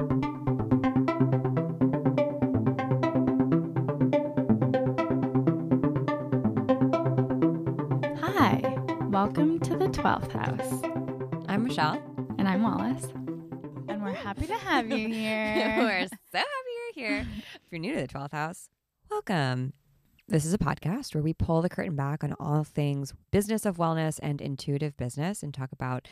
Hi, welcome to the 12th house. I'm Michelle. And I'm Wallace. And we're happy to have you here. We're so happy you're here. if you're new to the 12th house, welcome. This is a podcast where we pull the curtain back on all things business of wellness and intuitive business and talk about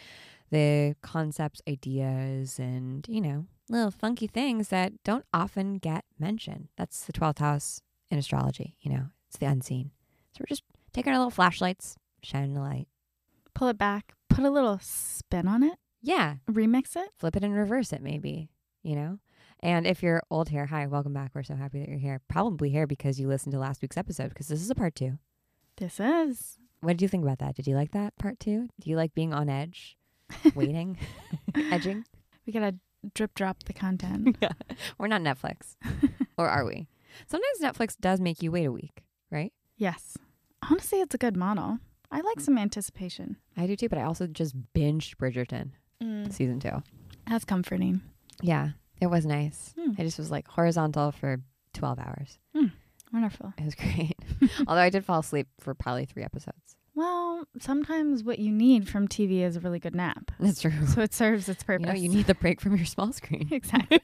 the concepts, ideas, and, you know, little funky things that don't often get mentioned. That's the 12th house in astrology, you know, it's the unseen. So we're just taking our little flashlights, shining the light. Pull it back, put a little spin on it, Yeah, remix it. flip it and reverse it, maybe, you know? And if you're old here, hi, welcome back. We're so happy that you're here. Probably here because you listened to last week's episode because this is a part two. This is. What did you think about that? Did you like that part two? Do you like being on edge, waiting, edging? We gotta drip drop the content. yeah. We're not Netflix. or are we? Sometimes Netflix does make you wait a week, right? yes. Honestly, it's a good model. I like some anticipation. I do too, but I also just binged Bridgerton season two. That's comforting. Yeah, it was nice. Hmm. I just was like horizontal for 12 hours. Wonderful. It was great. Although I did fall asleep for probably three episodes. Sometimes what you need from TV is a really good nap. That's true. So it serves its You purpose. know, you need the break from your small screen. exactly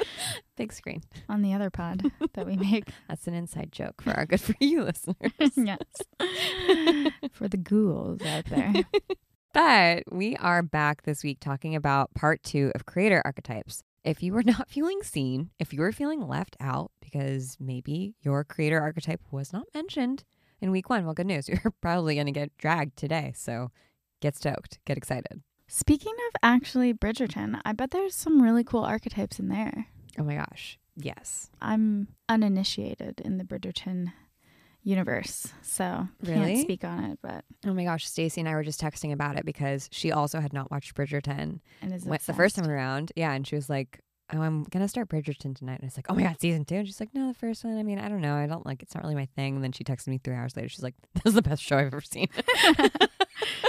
Big screen. on the other pod that we make. That's an inside joke for our good for you listeners. yes. For the ghouls out there. But we are back this week talking about part two of creator archetypes. If you were not feeling seen, if you were feeling left out because maybe your creator archetype was not mentioned in week one, well, good news. You're probably going to get dragged today. So get stoked, get excited. Speaking of actually Bridgerton, I bet there's some really cool archetypes in there. Oh my gosh. Yes. I'm uninitiated in the Bridgerton universe, so Really? can't speak on it, but Oh my gosh. Stacey and I were just texting about it because she also had not watched Bridgerton and is the first time around. Yeah, and she was like, "Oh, I'm gonna start Bridgerton tonight." And it's like, "Oh my god, season two? And she's like, "No, the first one. I mean, I don't know. I don't like. It's not really my thing." And then she texted me three hours later. She's like, "This is the best show I've ever seen."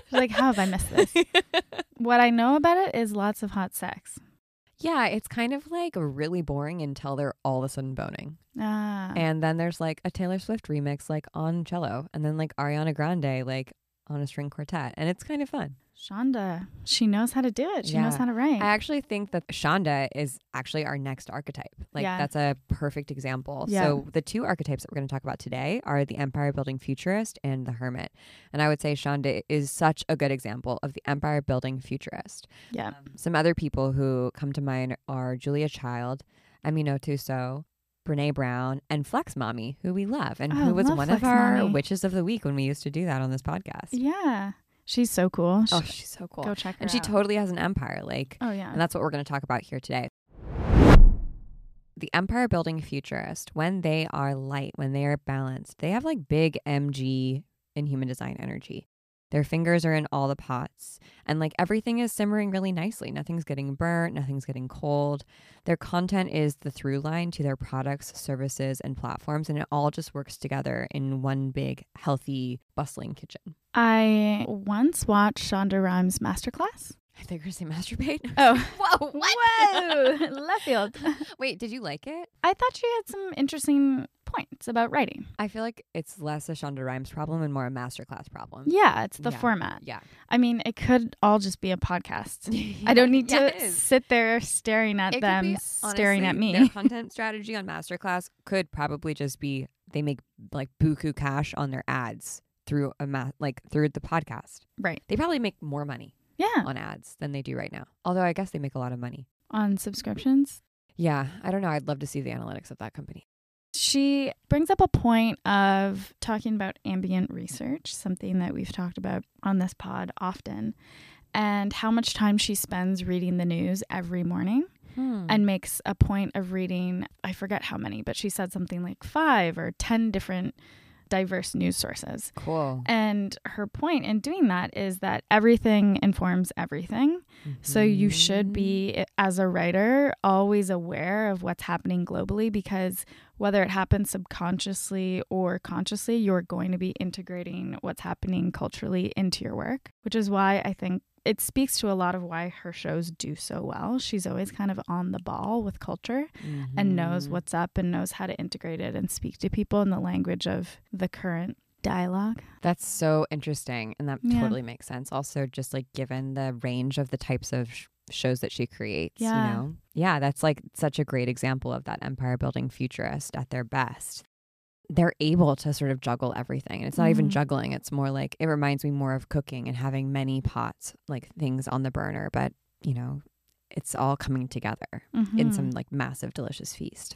She's like, how have I missed this? what I know about it is lots of hot sex. yeah, it's kind of like really boring until they're all of a sudden boning, Ah, and then there's like a Taylor Swift remix, like on cello, and then like Ariana Grande, like on a string quartet, and it's kind of fun. Shonda, she knows how to do it. She knows how to write. I actually think that Shonda is actually our next archetype. Like Yeah. that's a perfect example. Yeah. So the two archetypes that we're going to talk about today are the empire building futurist and the hermit. And I would say Shonda is such a good example of the empire building futurist. yeah. Um, some other people who come to mind are Julia Child, Emmy Tuso, Brene Brown, and Flex Mami, who we love and Oh, who was one Flex of our Mommy. witches of the week when we used to do that on this podcast. Yeah. She's so cool. Oh, she's so cool. Go check her and she out. totally has an empire. Like Oh, yeah. and that's what we're going to talk about here today. The empire building futurist, when they are light, when they are balanced, they have like big MG in human design energy. Their fingers are in all the pots, and like everything is simmering really nicely. Nothing's getting burnt, nothing's getting cold. Their content is the through line to their products, services, and platforms, and it all just works together in one big, healthy, bustling kitchen. I once watched Shonda Rhimes' masterclass. I think you're saying masturbate. Oh, Whoa, whoa, left field. Wait, did you like it? I thought she had some interesting points about writing. I feel like it's less a Shonda Rhimes problem and more a masterclass problem. Yeah, it's the Yeah. format. Yeah. I mean, it could all just be a podcast. I don't need Yeah, to sit there staring at It them, be, staring at me. Their content strategy on masterclass could probably just be they make like buku cash on their ads through a ma- like through the podcast. right. They probably make more money Yeah. on ads than they do right now. Although I guess they make a lot of money. On subscriptions. Yeah, I don't know. I'd love to see the analytics of that company. She brings up a point of talking about ambient research, something that we've talked about on this pod often, and how much time she spends reading the news every morning Hmm. and makes a point of reading, I forget how many, but she said something like five or 10 different diverse news sources. cool. And her point in doing that is that everything informs everything. So you should be, mm-hmm. eh, as a writer, always aware of what's happening globally because whether it happens subconsciously or consciously, you're going to be integrating what's happening culturally into your work, which is why I think it speaks to a lot of why her shows do so well. She's always kind of on the ball with culture and knows Mhm. what's up and knows how to integrate it and speak to people in the language of the current dialogue. That's so interesting. And that Yeah. totally makes sense. Also, just like given the range of the types of sh- shows that she creates, Yeah. you know? Yeah, that's like such a great example of that empire building futurist at their best. They're able to sort of juggle everything. And it's not even Mhm. juggling, it's more like it reminds me more of cooking and having many pots, like things on the burner, but, you know, it's all coming together in Mhm. some like massive delicious feast.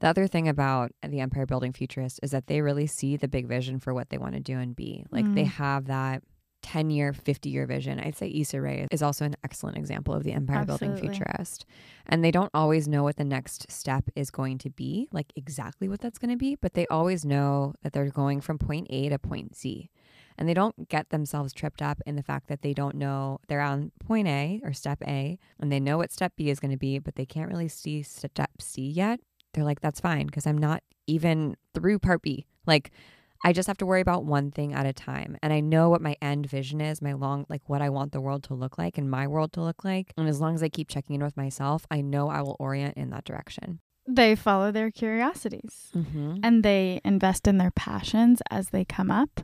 The other thing about the empire building futurist is that they really see the big vision for what they want to do and be. Like they Mm. have that 10 year, 50 year vision. I'd say Issa Rae is also an excellent example of the empire building futurist. And they don't always know what the next step is going to be, like exactly what that's going to be, but they always know that they're going from point A to point Z. And they don't get themselves tripped up in the fact that they don't know they're on point A or step A and they know what step B is going to be, but they can't really see step C yet. They're like, that's fine because I'm not even through part B. Like, I just have to worry about one thing at a time. And I know what my end vision is, my long, like what I want the world to look like and my world to look like. And as long as I keep checking in with myself, I know I will orient in that direction. They follow their curiosities Mm-hmm. and they invest in their passions as they come up.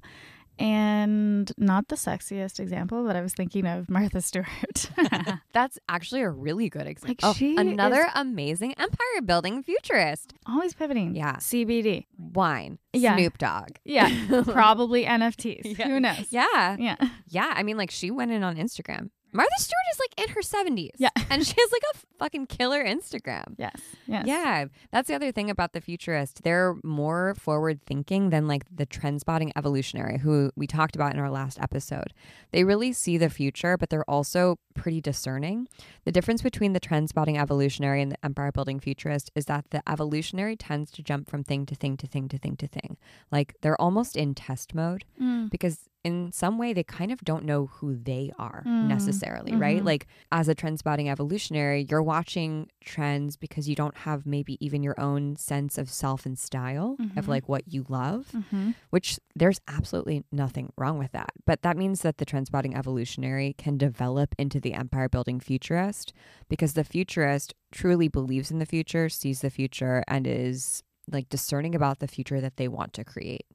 And not the sexiest example, but I was thinking of Martha Stewart. That's actually a really good example. Like, oh, she another is- amazing empire building futurist. Always pivoting. Yeah. CBD. Wine. Yeah. Snoop Dogg. Yeah. Probably NFTs. Yeah. Who knows? Yeah. Yeah. Yeah. I mean, like, she went in on Instagram. Martha Stewart is like in her 70s. Yeah. And she has like a fucking killer Instagram. Yes. Yes. Yeah, that's the other thing about the futurist. They're more forward thinking than like the trend spotting evolutionary, who we talked about in our last episode. They really see the future, but they're also pretty discerning. The difference between the trend spotting evolutionary and the empire building futurist is that the evolutionary tends to jump from thing to thing to thing to thing to thing. Like they're almost in test mode Mm. because in some way they kind of don't know who they are Mm. necessarily, right? Mhm. Like as a trend spotting evolutionary, you're watching trends because you don't have maybe even your own sense of self and style of Mhm. like what you love, Mhm. which there's absolutely nothing wrong with that. But that means that the trend spotting evolutionary can develop into the empire building futurist because the futurist truly believes in the future, sees the future, and is like discerning about the future that they want to create.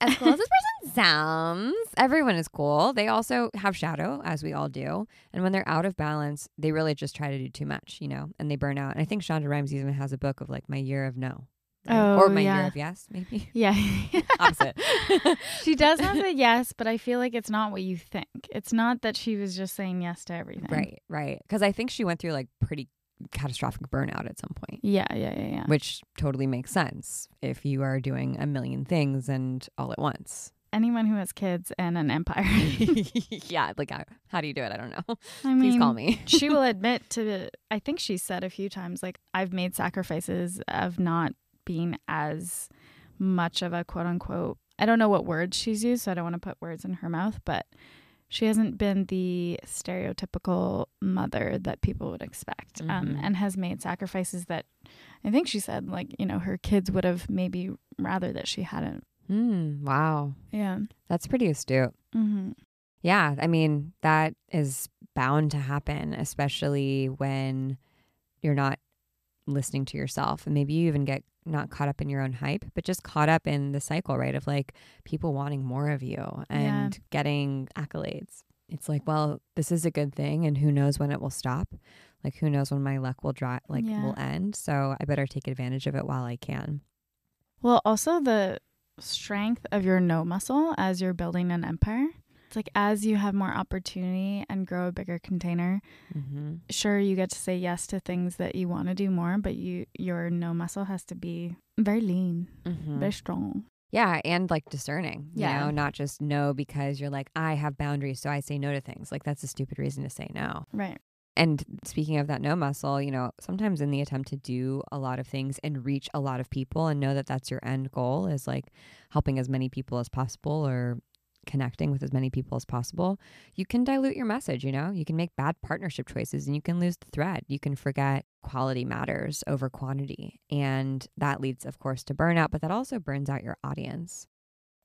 As cool as this person sounds, everyone is cool. They also have shadow, as we all do. And when they're out of balance, they really just try to do too much, you know, and they burn out. And I think Shonda Rhimes even has a book of like my year of no. right? Oh, or Oh, my year of yes, maybe. Yeah. Opposite. she does have a yes, but I feel like it's not what you think. It's not that she was just saying yes to everything. right, right. Because I think she went through like pretty catastrophic burnout at some point. Yeah, yeah, yeah, yeah. Which totally makes sense if you are doing a million things and all at once. Anyone who has kids and an empire. yeah, like how, how do you do it? I don't know. I mean, Please call me. she will admit to I think she said a few times like I've made sacrifices of not being as much of a quote unquote I don't know what words she's used, so I don't want to put words in her mouth, but she hasn't been the stereotypical mother that people would expect um, Mhm. and has made sacrifices that I think she said, like, you know, her kids would have maybe rather that she hadn't. Mm, wow. Yeah. That's pretty astute. Mm-hmm. Yeah, I mean, that is bound to happen, especially when you're not listening to yourself. And maybe you even get not caught up in your own hype, but just caught up in the cycle, right? Of like people wanting more of you and getting accolades. It's like, well, this is a good thing, and who knows when it will stop? Like, who knows when my luck will dry, like, Yeah. will end? So I better take advantage of it while I can. Well, also the strength of your no muscle as you're building an empire. It's like as you have more opportunity and grow a bigger container, Mm-hmm. sure you get to say yes to things that you want to do more, but you your no muscle has to be very lean, Mm-hmm. very strong. Yeah, and like discerning. You Yeah. know, not just no because you're like, I have boundaries, so I say no to things. Like that's a stupid reason to say no. Right. And speaking of that no muscle, you know, sometimes in the attempt to do a lot of things and reach a lot of people and know that that's your end goal is like helping as many people as possible or connecting with as many people as possible, you can dilute your message, you know? You can make bad partnership choices and you can lose the thread. You can forget quality matters over quantity. And that leads, of course, to burnout, but that also burns out your audience.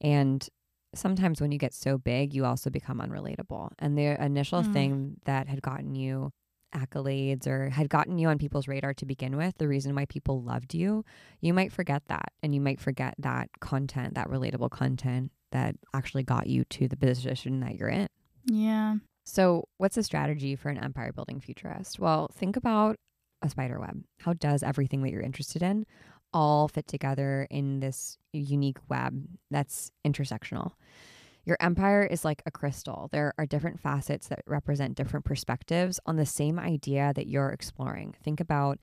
And sometimes when you get so big, you also become unrelatable. And the initial Mm. thing that had gotten you accolades or had gotten you on people's radar to begin with, the reason why people loved you, you might forget that. And you might forget that content, that relatable content that actually got you to the position that you're in. Yeah. So, what's a strategy for an empire building futurist? Well, think about a spider web. How does everything that you're interested in all fit together in this unique web that's intersectional? Your empire is like a crystal. There are different facets that represent different perspectives on the same idea that you're exploring. Think about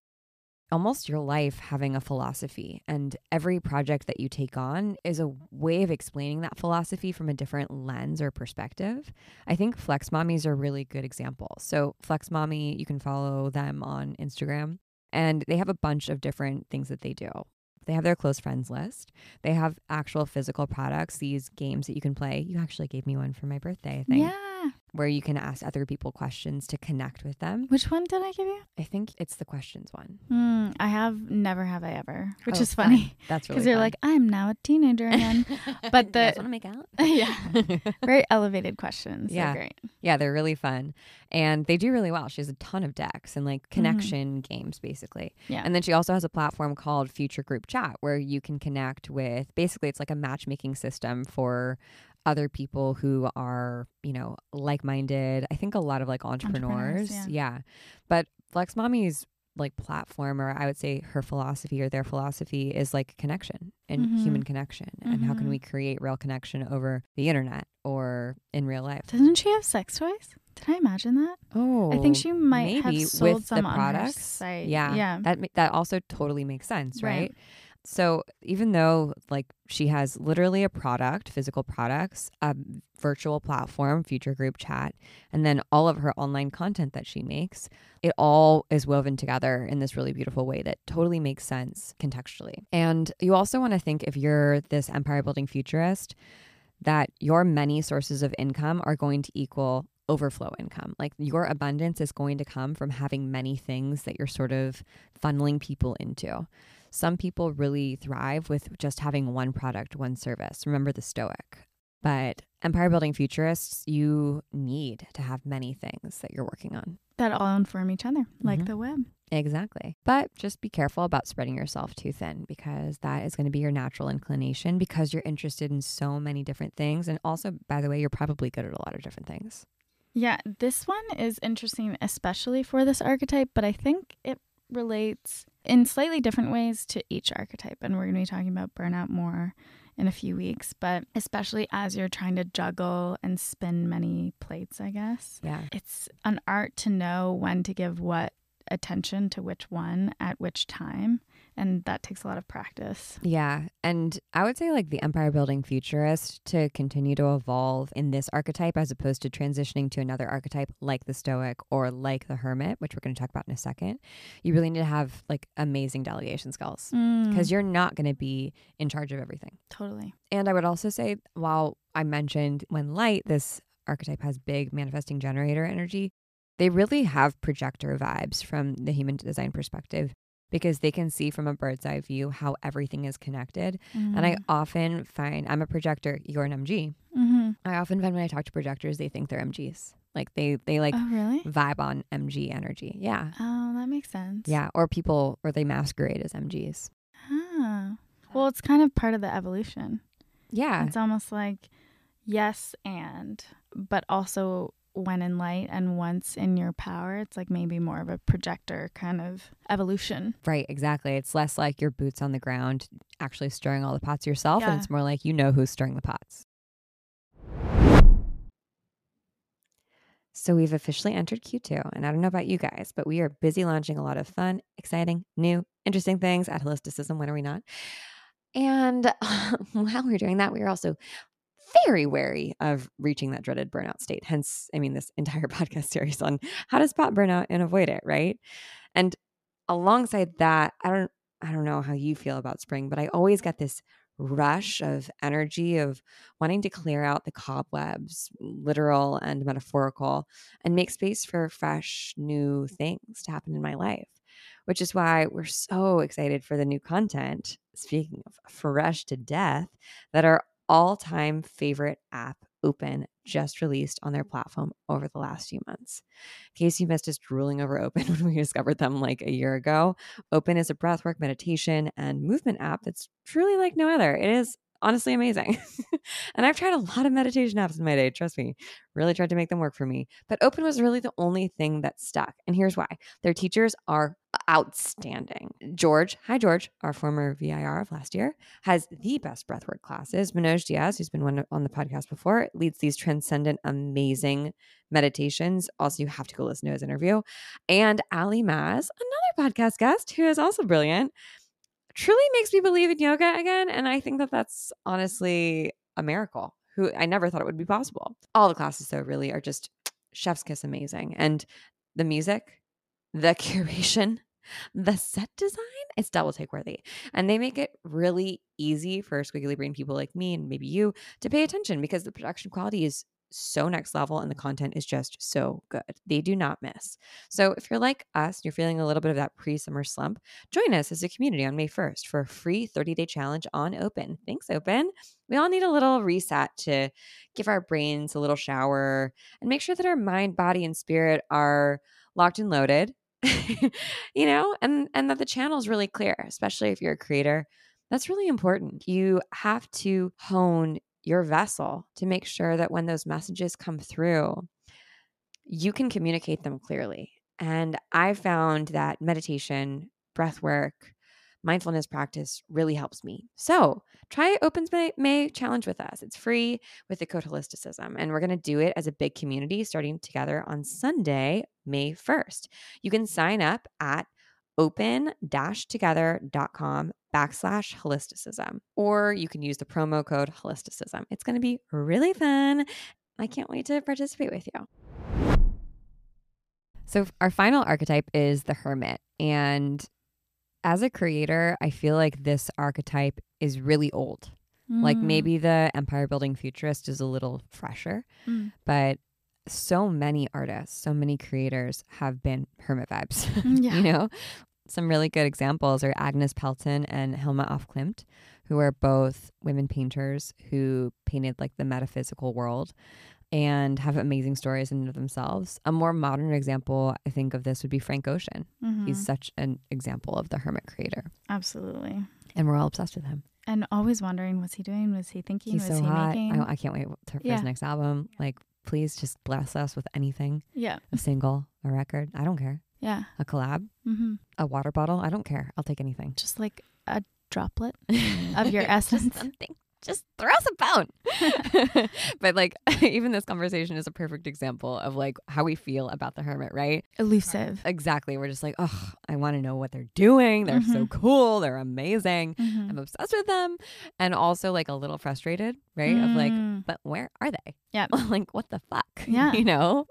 almost your life having a philosophy, and every project that you take on is a way of explaining that philosophy from a different lens or perspective. I think Flex Mamis are a really good example. So, Flex Mami, you can follow them on Instagram, and they have a bunch of different things that they do. They have their close friends list. They have actual physical products, these games that you can play. You actually gave me one for my birthday, I think, Yeah. Where you can ask other people questions to connect with them. Which one did I give you? I think it's the questions one. Mm, I have never have I ever, which Oh, is fun. funny That's really because you're like, I'm now a teenager again. but the- want to make out? yeah, very elevated questions. Yeah. They're great. Yeah, they're really fun. And they do really well. She has a ton of decks and like connection games, basically. Mm-hmm. Yeah. And then she also has a platform called Future Group Chat where you can connect with basically, it's like a matchmaking system for other people who are, you know, like minded. I think a lot of like entrepreneurs. Entrepreneurs, yeah. But Flex Mami's like platform, or I would say her philosophy or their philosophy is like connection and Mhm. human connection. And how can we create real connection over the internet or in real life? Doesn't she have sex toys? Did I imagine that? Oh, I think she might have maybe sold with some the on products. Yeah, Yeah. that that also totally makes sense, right? Right. So even though like she has literally a product, physical products, a virtual platform, future group chat, and then all of her online content that she makes, it all is woven together in this really beautiful way that totally makes sense contextually. And you also want to think if you're this empire building futurist that your many sources of income are going to equal overflow income. Like your abundance is going to come from having many things that you're sort of funneling people into. Some people really thrive with just having one product, one service. Remember the Stoic. But empire building futurists, you need to have many things that you're working on. That all inform each other, like Mhm. the web. Exactly. But just be careful about spreading yourself too thin because that is going to be your natural inclination because you're interested in so many different things. And also, by the way, you're probably good at a lot of different things. Yeah, this one is interesting, especially for this archetype, but I think it relates in slightly different ways to each archetype. And we're going to be talking about burnout more in a few weeks, but especially as you're trying to juggle and spin many plates, I guess. Yeah. It's an art to know when to give what attention to which one at which time. And that takes a lot of practice. Yeah. And I would say, like, the empire building futurist to continue to evolve in this archetype as opposed to transitioning to another archetype like the Stoic or like the Hermit, which we're going to talk about in a second. You really need to have like amazing delegation skills because Mm, you're not going to be in charge of everything. totally. And I would also say, while I mentioned when light, this archetype has big manifesting generator energy, they really have projector vibes from the human design perspective because they can see from a bird's eye view how everything is connected. And I often find I'm a projector, you're an MG. hmm I often find when I talk to projectors, they think they're MGs. Like they they like oh, really? vibe on MG energy. Yeah. Oh, that makes sense. Yeah. Or people or they masquerade as MGs. Ah. Well, it's kind of part of the evolution. Yeah. It's almost like yes and, but also when in light and once in your power, it's like maybe more of a projector kind of evolution. Right, exactly. It's less like your boots on the ground actually stirring all the pots yourself, and it's more like you know who's stirring the pots. So we've officially entered Q2, and I don't know about you guys, but we are busy launching a lot of fun, exciting, new, interesting things at Holisticism. When are we not? And while we're doing that, we are also very wary of reaching that dreaded burnout state. Hence, I mean, this entire podcast series on how to spot burnout and avoid it, right? And alongside that, I don't I don't know how you feel about spring, but I always get this rush of energy of wanting to clear out the cobwebs, literal and metaphorical, and make space for fresh new things to happen in my life. Which is why we're so excited for the new content, speaking of fresh to death, that are all time favorite app, Open, just released on their platform over the last few months. In case you missed us drooling over Open when we discovered them like a year ago, Open is a breathwork meditation and movement app that's truly like no other. It is honestly amazing. and I've tried a lot of meditation apps in my day, trust me. Really tried to make them work for me. But Open was really the only thing that stuck. And here's why their teachers are outstanding. George, hi George, our former VIR of last year, has the best breathwork classes. Manoj Dias, who's been on the podcast before, leads these transcendent, amazing meditations. Also, you have to go listen to his interview. And Ali Maz, another podcast guest who is also brilliant, truly makes me believe in yoga again. And I think that that's honestly a miracle. Who I never thought it would be possible. All the classes, though, really are just chef's kiss amazing. And the music, the curation, the set design, it's double take worthy. And they make it really easy for squiggly brain people like me and maybe you to pay attention because the production quality is so next level and the content is just so good. They do not miss. So if you're like us, you're feeling a little bit of that pre summer slump, join us as a community on May 1st for a free 30 day challenge on Open. Thanks, Open. We all need a little reset to give our brains a little shower and make sure that our mind, body, and spirit are locked and loaded. you know, and and that the channel is really clear, especially if you're a creator. That's really important. You have to hone your vessel to make sure that when those messages come through, you can communicate them clearly. And I found that meditation, breath work, mindfulness practice really helps me. So try Opens May, May challenge with us. It's free with the code holisticism. And we're going to do it as a big community starting together on Sunday, May 1st. You can sign up at open-together.com backslash holisticism. Or you can use the promo code holisticism. It's going to be really fun. I can't wait to participate with you. So, our final archetype is the hermit. And as a creator, I feel like this archetype is really old. Mm. Like maybe the empire building futurist is a little fresher, mm. but so many artists, so many creators have been hermit vibes. Yeah. you know, some really good examples are Agnes Pelton and Hilma af Klint, who are both women painters who painted like the metaphysical world and have amazing stories in of themselves. A more modern example, I think, of this would be Frank Ocean. Mm-hmm. He's such an example of the hermit creator. Absolutely. And we're all obsessed with him. And always wondering, what's he doing? Was he thinking? He's was so he hot. making? I, I can't wait for yeah. his next album. Like, please just bless us with anything. Yeah. A single, a record. I don't care. Yeah. A collab, mm-hmm. a water bottle. I don't care. I'll take anything. Just like a droplet of your essence. Something. Just throw us a bone. but like, even this conversation is a perfect example of like how we feel about the hermit, right? Elusive. Exactly. We're just like, oh, I want to know what they're doing. They're mm-hmm. so cool. They're amazing. Mm-hmm. I'm obsessed with them. And also like a little frustrated, right? Mm. Of like, mm. but where are they? Yeah. like, what the fuck? Yeah. You know?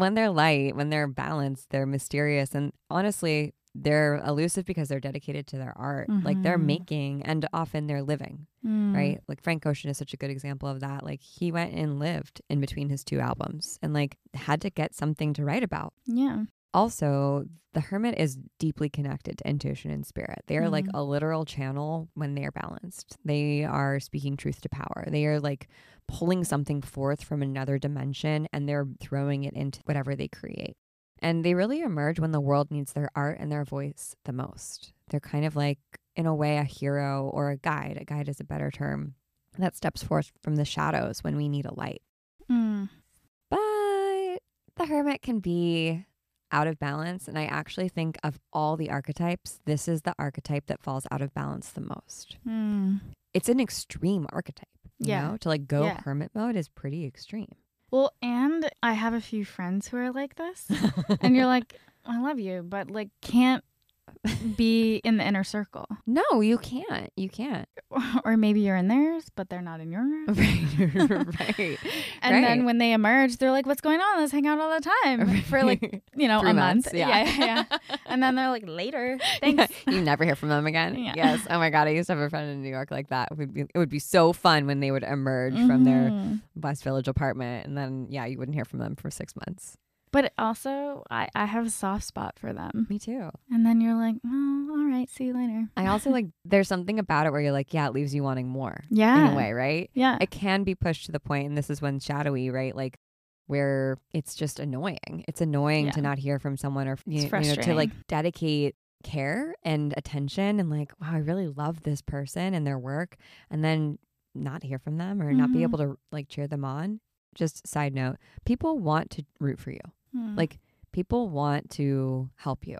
When they're light, when they're balanced, they're mysterious. And honestly, they're elusive because they're dedicated to their art. Mm-hmm. Like they're mm-hmm. making and often they're living, mm. right? Like Frank Ocean is such a good example of that. Like he went and lived in between his two albums and like had to get something to write about. Yeah. Also, the hermit is deeply connected to intuition and spirit. They are mm. like a literal channel when they are balanced. They are speaking truth to power. They are like pulling something forth from another dimension and they're throwing it into whatever they create. And they really emerge when the world needs their art and their voice the most. They're kind of like, in a way, a hero or a guide. A guide is a better term that steps forth from the shadows when we need a light. Mm. But the hermit can be out of balance. And I actually think of all the archetypes, this is the archetype that falls out of balance the most. Mm. It's an extreme archetype. yeah. Know? To like go yeah. hermit mode is pretty extreme. Well, and I have a few friends who are like this. and you're like, I love you, but like can't be in the inner circle. No, you can't. You can't. Or maybe you're in theirs, but they're not in yours. Right. right. and right. then when they emerge, they're like, "What's going on? Let's hang out all the time right. for like you know Three a months, month." Yeah. yeah, yeah. And then they're like, "Later, thanks." Yeah. You never hear from them again. Yeah. Yes. Oh my god, I used to have a friend in New York like that. It would be, it would be so fun when they would emerge mm-hmm. from their mm-hmm. West Village apartment, and then yeah, you wouldn't hear from them for six months. But also, I, I have a soft spot for them. Me too. And then you're like, oh, all right, see you later. I also like, there's something about it where you're like, yeah, it leaves you wanting more Yeah. in a way, right? Yeah. It can be pushed to the point, and this is when shadowy, right? Like, where it's just annoying. It's annoying Yeah. to not hear from someone or, you, you know, to like dedicate care and attention and like, wow, I really love this person and their work. And then not hear from them or not be Mhm. able to like cheer them on. Just side note, people want to root for you. Hmm. Like people want to help you.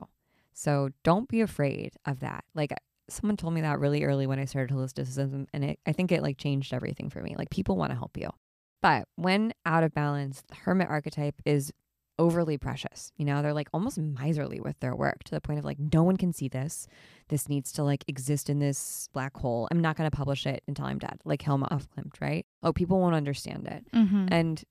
So don't be afraid of that. Like someone told me that really early when I started holisticism and it, I think it like changed everything for me. Like people want to help you. But when out of balance, the hermit archetype is overly precious. You know, they're like almost miserly with their work to the point of like no one can see this. This needs to like exist in this black hole. I'm not going to publish it until I'm dead. Like Hilma af Klint, right? Oh, people won't understand it. Mhm. And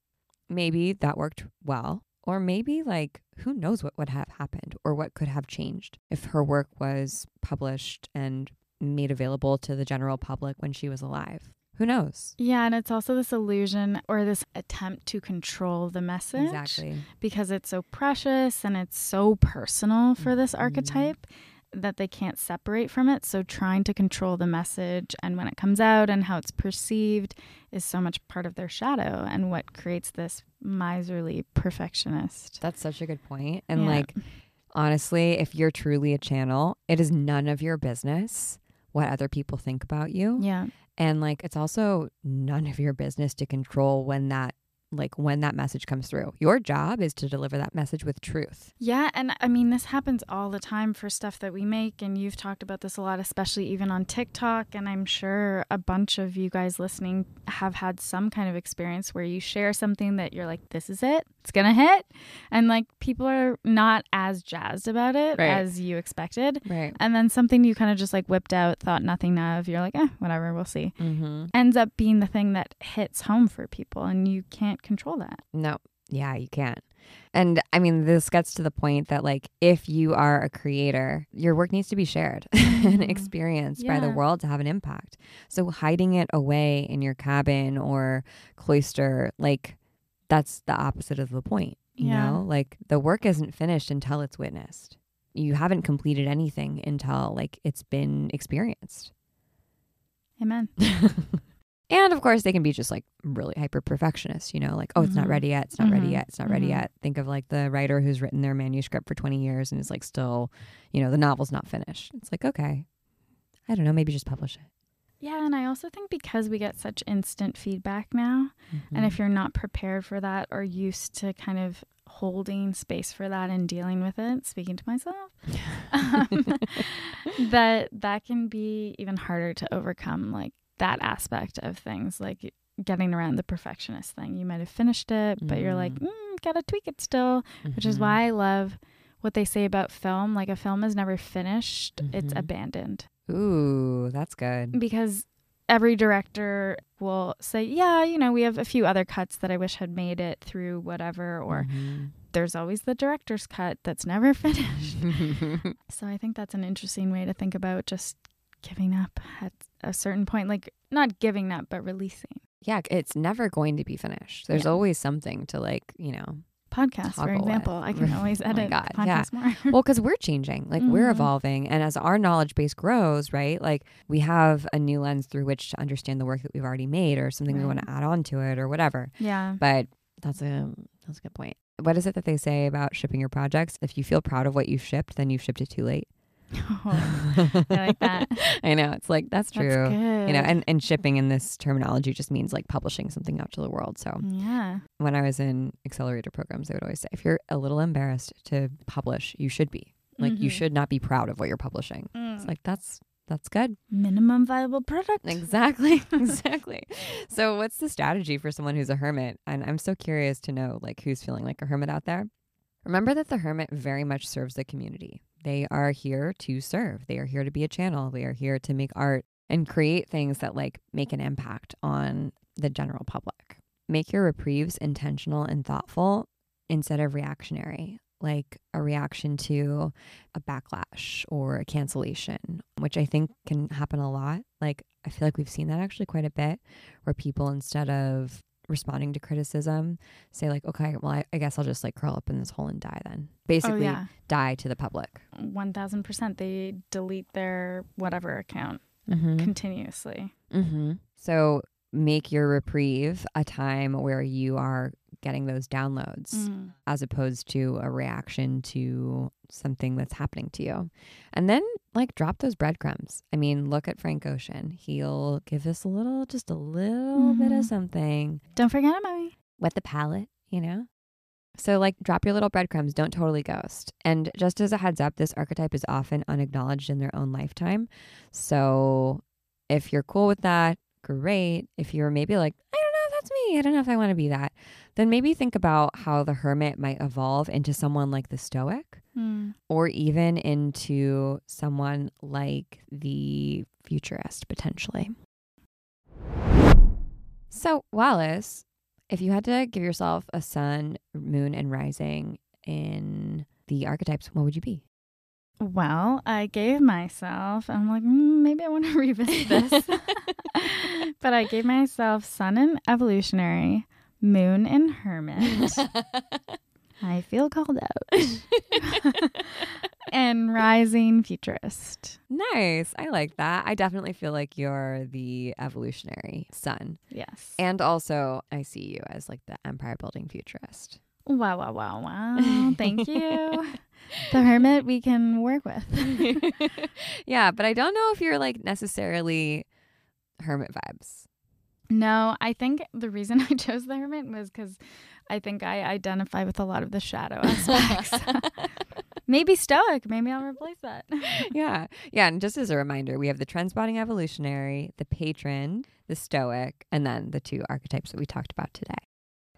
maybe that worked well. Or maybe, like, who knows what would have happened or what could have changed if her work was published and made available to the general public when she was alive. Who knows? yeah, and it's also this illusion or this attempt to control the message Exactly. because it's so precious and it's so personal for this Mhm. archetype that they can't separate from it. So trying to control the message and when it comes out and how it's perceived is so much part of their shadow and what creates this miserly perfectionist. That's such a good point. And, Yeah. like, honestly, if you're truly a channel, it is none of your business what other people think about you. Yeah. And like it's also none of your business to control when that like when that message comes through. Your job is to deliver that message with truth. Yeah, and I mean this happens all the time for stuff that we make and you've talked about this a lot especially even on TikTok and I'm sure a bunch of you guys listening have had some kind of experience where you share something that you're like this is it. It's going to hit and like people are not as jazzed about it Right. as you expected. Right. And then something you kind of just like whipped out, thought nothing of, you're like, "Eh, whatever, we'll see." Mm-hmm. Ends up being the thing that hits home for people and you can't control that. No. Yeah, you can't. And I mean, this gets to the point that, like, if you are a creator, your work needs to be shared and Mhm. experienced by the world to have an impact. So, hiding it away in your cabin or cloister, like, that's the opposite of the point. You Yeah. know, like, the work isn't finished until it's witnessed. You haven't completed anything until, like, it's been experienced. Amen. And of course, they can be just like really hyper perfectionist, you know, like, oh, it's not Mhm. ready yet. It's not ready Mhm. yet. It's not ready Mhm. yet. Think of like the writer who's written their manuscript for 20 years and is like still, you know, the novel's not finished. It's like, okay, I don't know, maybe just publish it. Yeah, and I also think because we get such instant feedback now, Mm-hmm. and if you're not prepared for that or used to kind of holding space for that and dealing with it, speaking to myself, um, that that can be even harder to overcome like that aspect of things like getting around the perfectionist thing. You might have finished it, but you're like, Mm. mm, gotta tweak it still, which is why I love what they say about film. Like a film is never finished, it's Mhm. abandoned Ooh, that's good. because every director will say, Yeah, you know, we have a few other cuts that I wish had made it through whatever, or Mhm. there's always the director's cut that's never finished. so I think that's an interesting way to think about just giving up at a certain point. Like, not giving up, but releasing. yeah, it's never going to be finished. There's Yeah. always something to like, you know, Podcast, for example. I can always Oh edit God, the yeah. podcast more. well because we're changing like we're Mhm. evolving and as our knowledge base grows right like we have a new lens through which to understand the work that we've already made or something we want to add on to it or whatever yeah. but that's a that's a good point what is it that they say about shipping your projects if you feel proud of what you've shipped then you've shipped it too late I like that. i know it's like that's true That's you know and, and shipping in this terminology just means like publishing something out to the world so yeah. when i was in accelerator programs they would always say if you're a little embarrassed to publish you should be like you Mhm. should not be proud of what you're publishing it's Mm. like that's that's good minimum viable product. exactly exactly so what's the strategy for someone who's a hermit and i'm so curious to know like who's feeling like a hermit out there remember that the hermit very much serves the community they are here to serve. They are here to be a channel. They are here to make art and create things that like make an impact on the general public. Make your reprieves intentional and thoughtful instead of reactionary like a reaction to a backlash or a cancellation, which I think can happen a lot. Like, I feel like we've seen that actually quite a bit, where people, instead of responding to criticism, say like, okay, well, I, I guess I'll just like curl up in this hole and die then. Oh Basically, yeah, die to the public. one thousand percent. They delete their whatever account Mm-hmm. continuously. Mm-hmm. So make your reprieve a time where you are getting those downloads Mm. as opposed to a reaction to something that's happening to you. And then like drop those breadcrumbs. I mean, look at Frank Ocean. He'll give us a little, just a little bit of Mhm. something. Don't forget about me. Wet the palate, you know? So, like, drop your little breadcrumbs. Don't totally ghost. And just as a heads up, this archetype is often unacknowledged in their own lifetime. So, if you're cool with that, great. If you're maybe like, I don't know if that's me, I don't know if I want to be that, then maybe think about how the hermit might evolve into someone like the stoic Mm. or even into someone like the futurist potentially. So, Wallace, if you had to give yourself a sun, moon, and rising in the archetypes, what would you be? Well, I gave myself. I'm like, mm, maybe I want to revisit this. but I gave myself Sun and Evolutionary, Moon and Hermit. I feel called out. and Rising Futurist. nice. I like that. I definitely feel like you're the evolutionary sun. Yes. And also, I see you as like the empire building futurist. wow, wow, wow, wow. Thank you. the Hermit we can work with. yeah, but I don't know if you're like necessarily hermit vibes. No, I think the reason I chose the Hermit was because I think I identify with a lot of the shadow aspects. Maybe Stoic. Maybe I'll replace that. yeah. Yeah. And just as a reminder, we have the trend spotting evolutionary, the patron, the stoic, and then the two archetypes that we talked about today.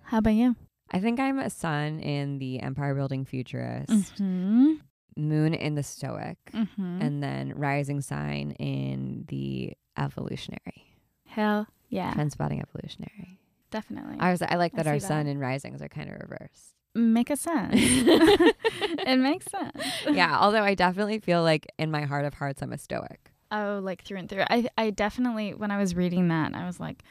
How about you? I think I'm a sun in the empire building futurist, Mm-hmm. moon in the stoic, Mm-hmm. and then rising sign in the evolutionary. Hell yeah, Trend spotting evolutionary. definitely. I was I like I that our see sun that. and risings are kind of reversed. Make a sense. it makes sense. yeah, although I definitely feel like in my heart of hearts I'm a stoic. Oh, like through and through. I I definitely when I was reading that, I was like,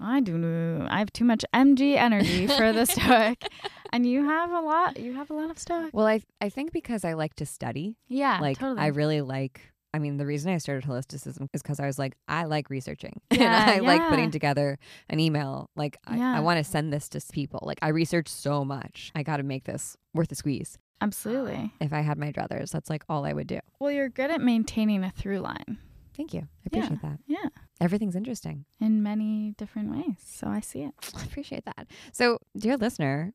I do. I have too much MG energy for the Stoic, and you have a lot. You have a lot of Stoic. Well, I I think because I like to study, Yeah, like totally. I really like I mean, the reason I started holisticism is because I was like, I like researching. Yeah, and I like putting together an email. Like, I, Yeah. I want to send this to people. Like, I research so much. I got to make this worth a squeeze. Absolutely. Uh, if I had my druthers, that's like all I would do. Well, you're good at maintaining a through line. Thank you. I Yeah. appreciate that. Yeah. Everything's interesting. In many different ways. So I see it. I appreciate that. So, dear listener,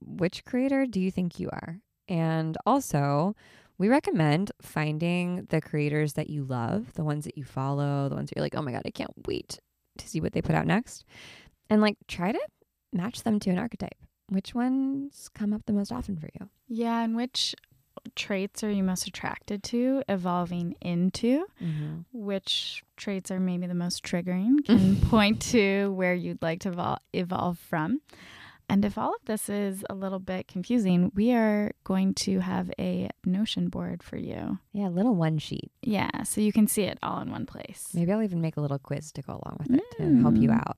which creator do you think you are? And also, we recommend finding the creators that you love, the ones that you follow, the ones that you're like, oh my God, I can't wait to see what they put out next. And like, try to match them to an archetype. Which ones come up the most often for you? Yeah. And which traits are you most attracted to evolving into? Mm-hmm. Which traits are maybe the most triggering? Can point to where you'd like to evol- evolve from. And if all of this is a little bit confusing, we are going to have a Notion board for you. Yeah, a little one sheet. Yeah, so you can see it all in one place. Maybe I'll even make a little quiz to go along with it to help you Mm. out.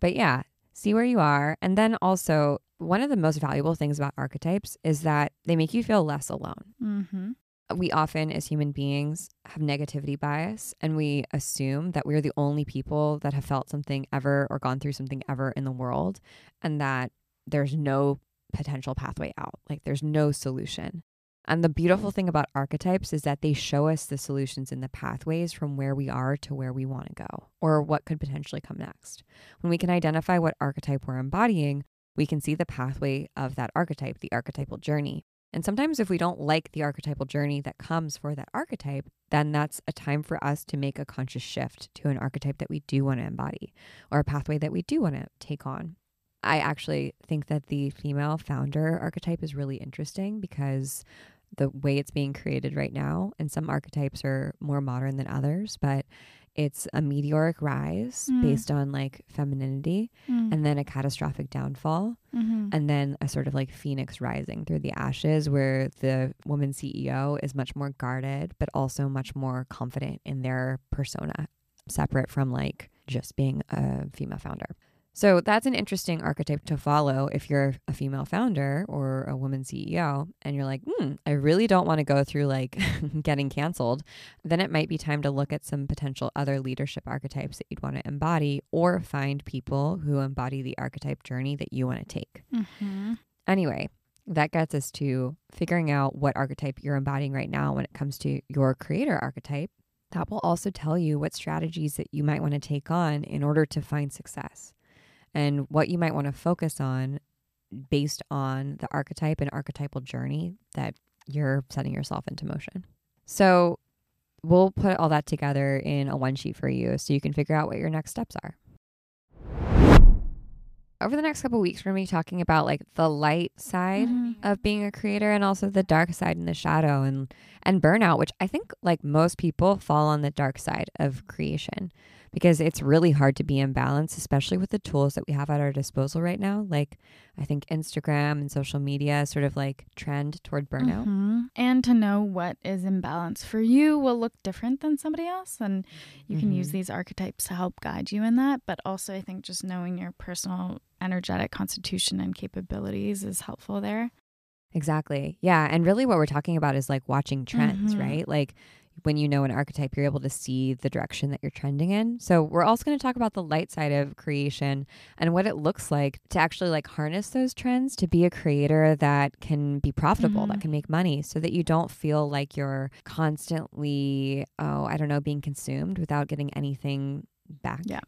But yeah, see where you are. And then also, one of the most valuable things about archetypes is that they make you feel less alone. Mm-hmm. We often, as human beings, have negativity bias and we assume that we're the only people that have felt something ever or gone through something ever in the world and that there's no potential pathway out. Like there's no solution. And the beautiful thing about archetypes is that they show us the solutions and the pathways from where we are to where we want to go or what could potentially come next. When we can identify what archetype we're embodying, we can see the pathway of that archetype, the archetypal journey. And sometimes, if we don't like the archetypal journey that comes for that archetype, then that's a time for us to make a conscious shift to an archetype that we do want to embody or a pathway that we do want to take on. I actually think that the female founder archetype is really interesting because the way it's being created right now, and some archetypes are more modern than others, but it's a meteoric rise Mm. based on like femininity Mm. and then a catastrophic downfall mm-hmm. and then a sort of like phoenix rising through the ashes where the woman CEO is much more guarded but also much more confident in their persona separate from like just being a female founder. So that's an interesting archetype to follow if you're a female founder or a woman CEO and you're like, hmm, I really don't want to go through like getting canceled. Then it might be time to look at some potential other leadership archetypes that you'd want to embody or find people who embody the archetype journey that you want to take. Mm-hmm. Anyway, that gets us to figuring out what archetype you're embodying right now when it comes to your creator archetype. That will also tell you what strategies that you might want to take on in order to find success and what you might want to focus on based on the archetype and archetypal journey that you're setting yourself into motion. So, we'll put all that together in a one sheet for you so you can figure out what your next steps are over the next couple weeks, we're going to be talking about like the light side Mm-hmm. of being a creator and also the dark side and the shadow and and burnout, which I think like most people fall on the dark side of creation because it's really hard to be in balance, especially with the tools that we have at our disposal right now. Like I think Instagram and social media sort of like trend toward burnout. Mhm. And to know what is in balance for you will look different than somebody else. And you can use Mhm. these archetypes to help guide you in that. But also, I think just knowing your personal energetic constitution and capabilities is helpful there. Exactly. Yeah. And really, what we're talking about is like watching trends, Mhm. right? Like when you know an archetype, you're able to see the direction that you're trending in. So, we're also going to talk about the light side of creation and what it looks like to actually like harness those trends to be a creator that can be profitable, that Mhm. can make money so that you don't feel like you're constantly, oh, I don't know, being consumed without getting anything back. Yeah.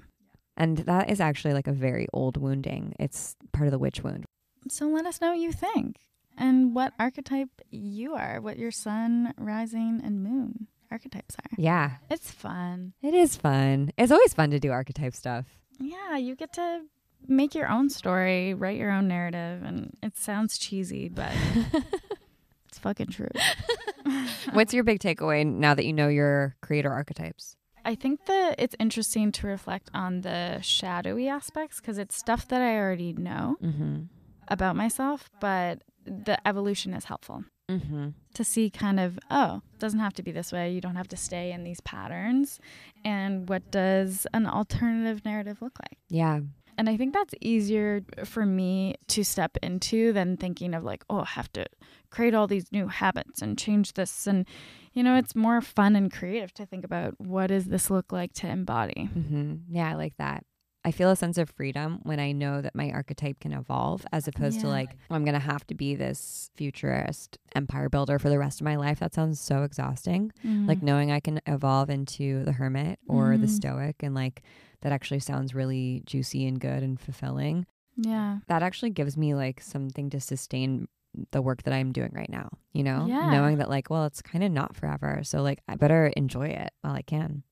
And that is actually like a very old wounding. It's part of the witch wound. So let us know what you think and what archetype you are, what your sun, rising, and moon archetypes are. Yeah. It's fun. It is fun. It's always fun to do archetype stuff. Yeah, you get to make your own story, write your own narrative, and it sounds cheesy, but it's fucking true. What's your big takeaway now that you know your creator archetypes? I think that it's interesting to reflect on the shadowy aspects because it's stuff that I already know Mm-hmm. about myself, but the evolution is helpful Mm-hmm. to see kind of, oh, it doesn't have to be this way. You don't have to stay in these patterns. And what does an alternative narrative look like? Yeah. And I think that's easier for me to step into than thinking of like, oh, I have to create all these new habits and change this. And, you know, it's more fun and creative to think about what does this look like to embody. Mm-hmm. Yeah, I like that. I feel a sense of freedom when I know that my archetype can evolve as opposed to like, "Oh, I'm going to have to be this futurist empire builder for the rest of my life. That sounds so exhausting. Like knowing I can evolve into the hermit or the Mhm. stoic and like that actually sounds really juicy and good and fulfilling. yeah. that actually gives me like something to sustain the work that I'm doing right now, you know? Yeah. Knowing that like, well, it's kind of not forever. So like I better enjoy it while I can.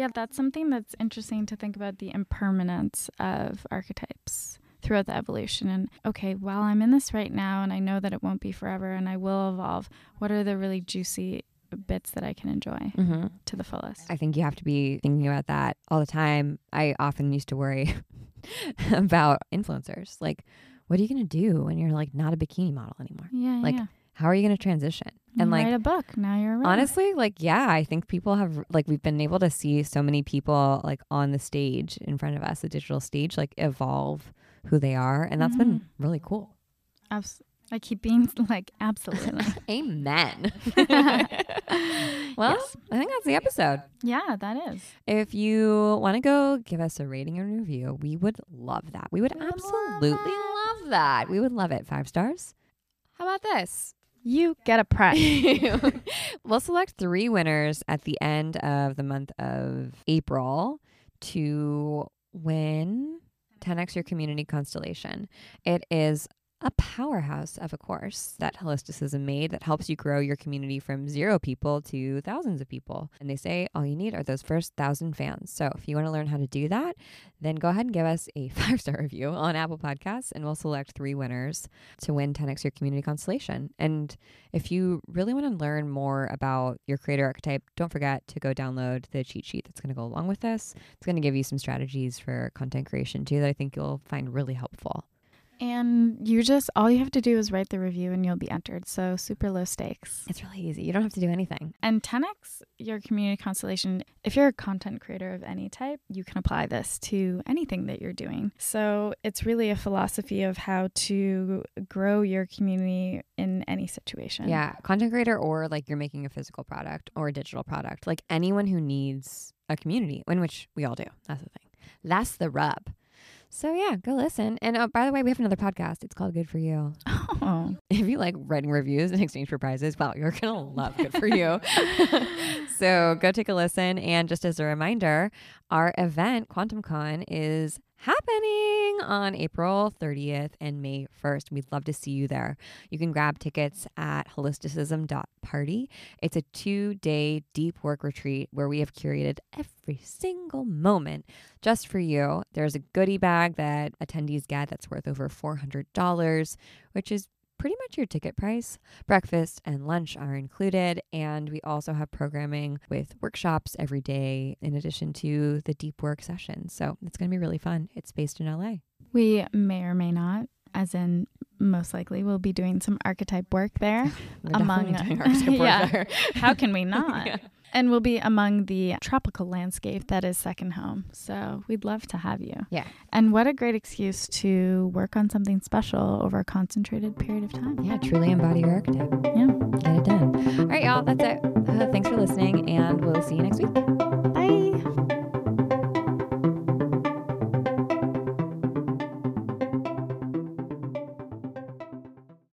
Yeah, that's something that's interesting to think about the impermanence of archetypes throughout the evolution. And okay, while I'm in this right now and I know that it won't be forever and I will evolve, what are the really juicy bits that I can enjoy Mm-hmm. to the fullest? I think you have to be thinking about that all the time. I often used to worry about influencers. Like, what are you going to do when you're like not a bikini model anymore? yeah, like, yeah. How are you going to transition? And like, write a book. Now you're a honestly, like, yeah, I think people have, like, we've been able to see so many people like on the stage in front of us, the digital stage, like evolve who they are. And that's been Mm-hmm. really cool. Abs- I keep being like, absolutely. Amen. well, Yes. I think that's the episode. yeah, that is. If you want to go give us a rating and review, we would love that. We would We love absolutely that. love that. We would love it. Five stars. How about this? You get a prize. we'll select three winners at the end of the month of April to win 10x Your Community Constellation. It is a powerhouse of a course that Holisticism made that helps you grow your community from zero people to thousands of people. And they say all you need are those first thousand fans. So if you want to learn how to do that, then go ahead and give us a five star review on Apple Podcasts, and we'll select three winners to win 10x Your Community Constellation. And if you really want to learn more about your creator archetype, don't forget to go download the cheat sheet that's going to go along with this. It's going to give you some strategies for content creation too that I think you'll find really helpful. And you just, all you have to do is write the review and you'll be entered. So super low stakes. It's really easy. You don't have to do anything. And 10x your community constellation. If you're a content creator of any type, you can apply this to anything that you're doing. So it's really a philosophy of how to grow your community in any situation. Yeah. Content creator or like you're making a physical product or a digital product, like anyone who needs a community, in which we all do. That's the thing. That's the rub. So yeah, go listen. And uh, by the way, we have another podcast. It's called Good for You. Oh. If you like writing reviews in exchange for prizes, well, you're gonna love Good for You. so go take a listen. And just as a reminder, our event QuantumCon is happening on April 30th and May 1st. We'd love to see you there. You can grab tickets at holisticism.party. It's a two day deep work retreat where we have curated every single moment just for you. There's a goodie bag that attendees get that's worth over $400, which is pretty much your ticket price. Breakfast and lunch are included, and we also have programming with workshops every day in addition to the deep work sessions. So it's going to be really fun. It's based in LA. We may or may not, as in most likely, we'll be doing some archetype work there. Among- archetype Yeah. there. How can we not? Yeah. And we'll be among the tropical landscape that is second home. So we'd love to have you. Yeah. And what a great excuse to work on something special over a concentrated period of time. Yeah, truly embody your archetype. Yeah. Get it done. All right, y'all. That's it. Uh, thanks for listening, and we'll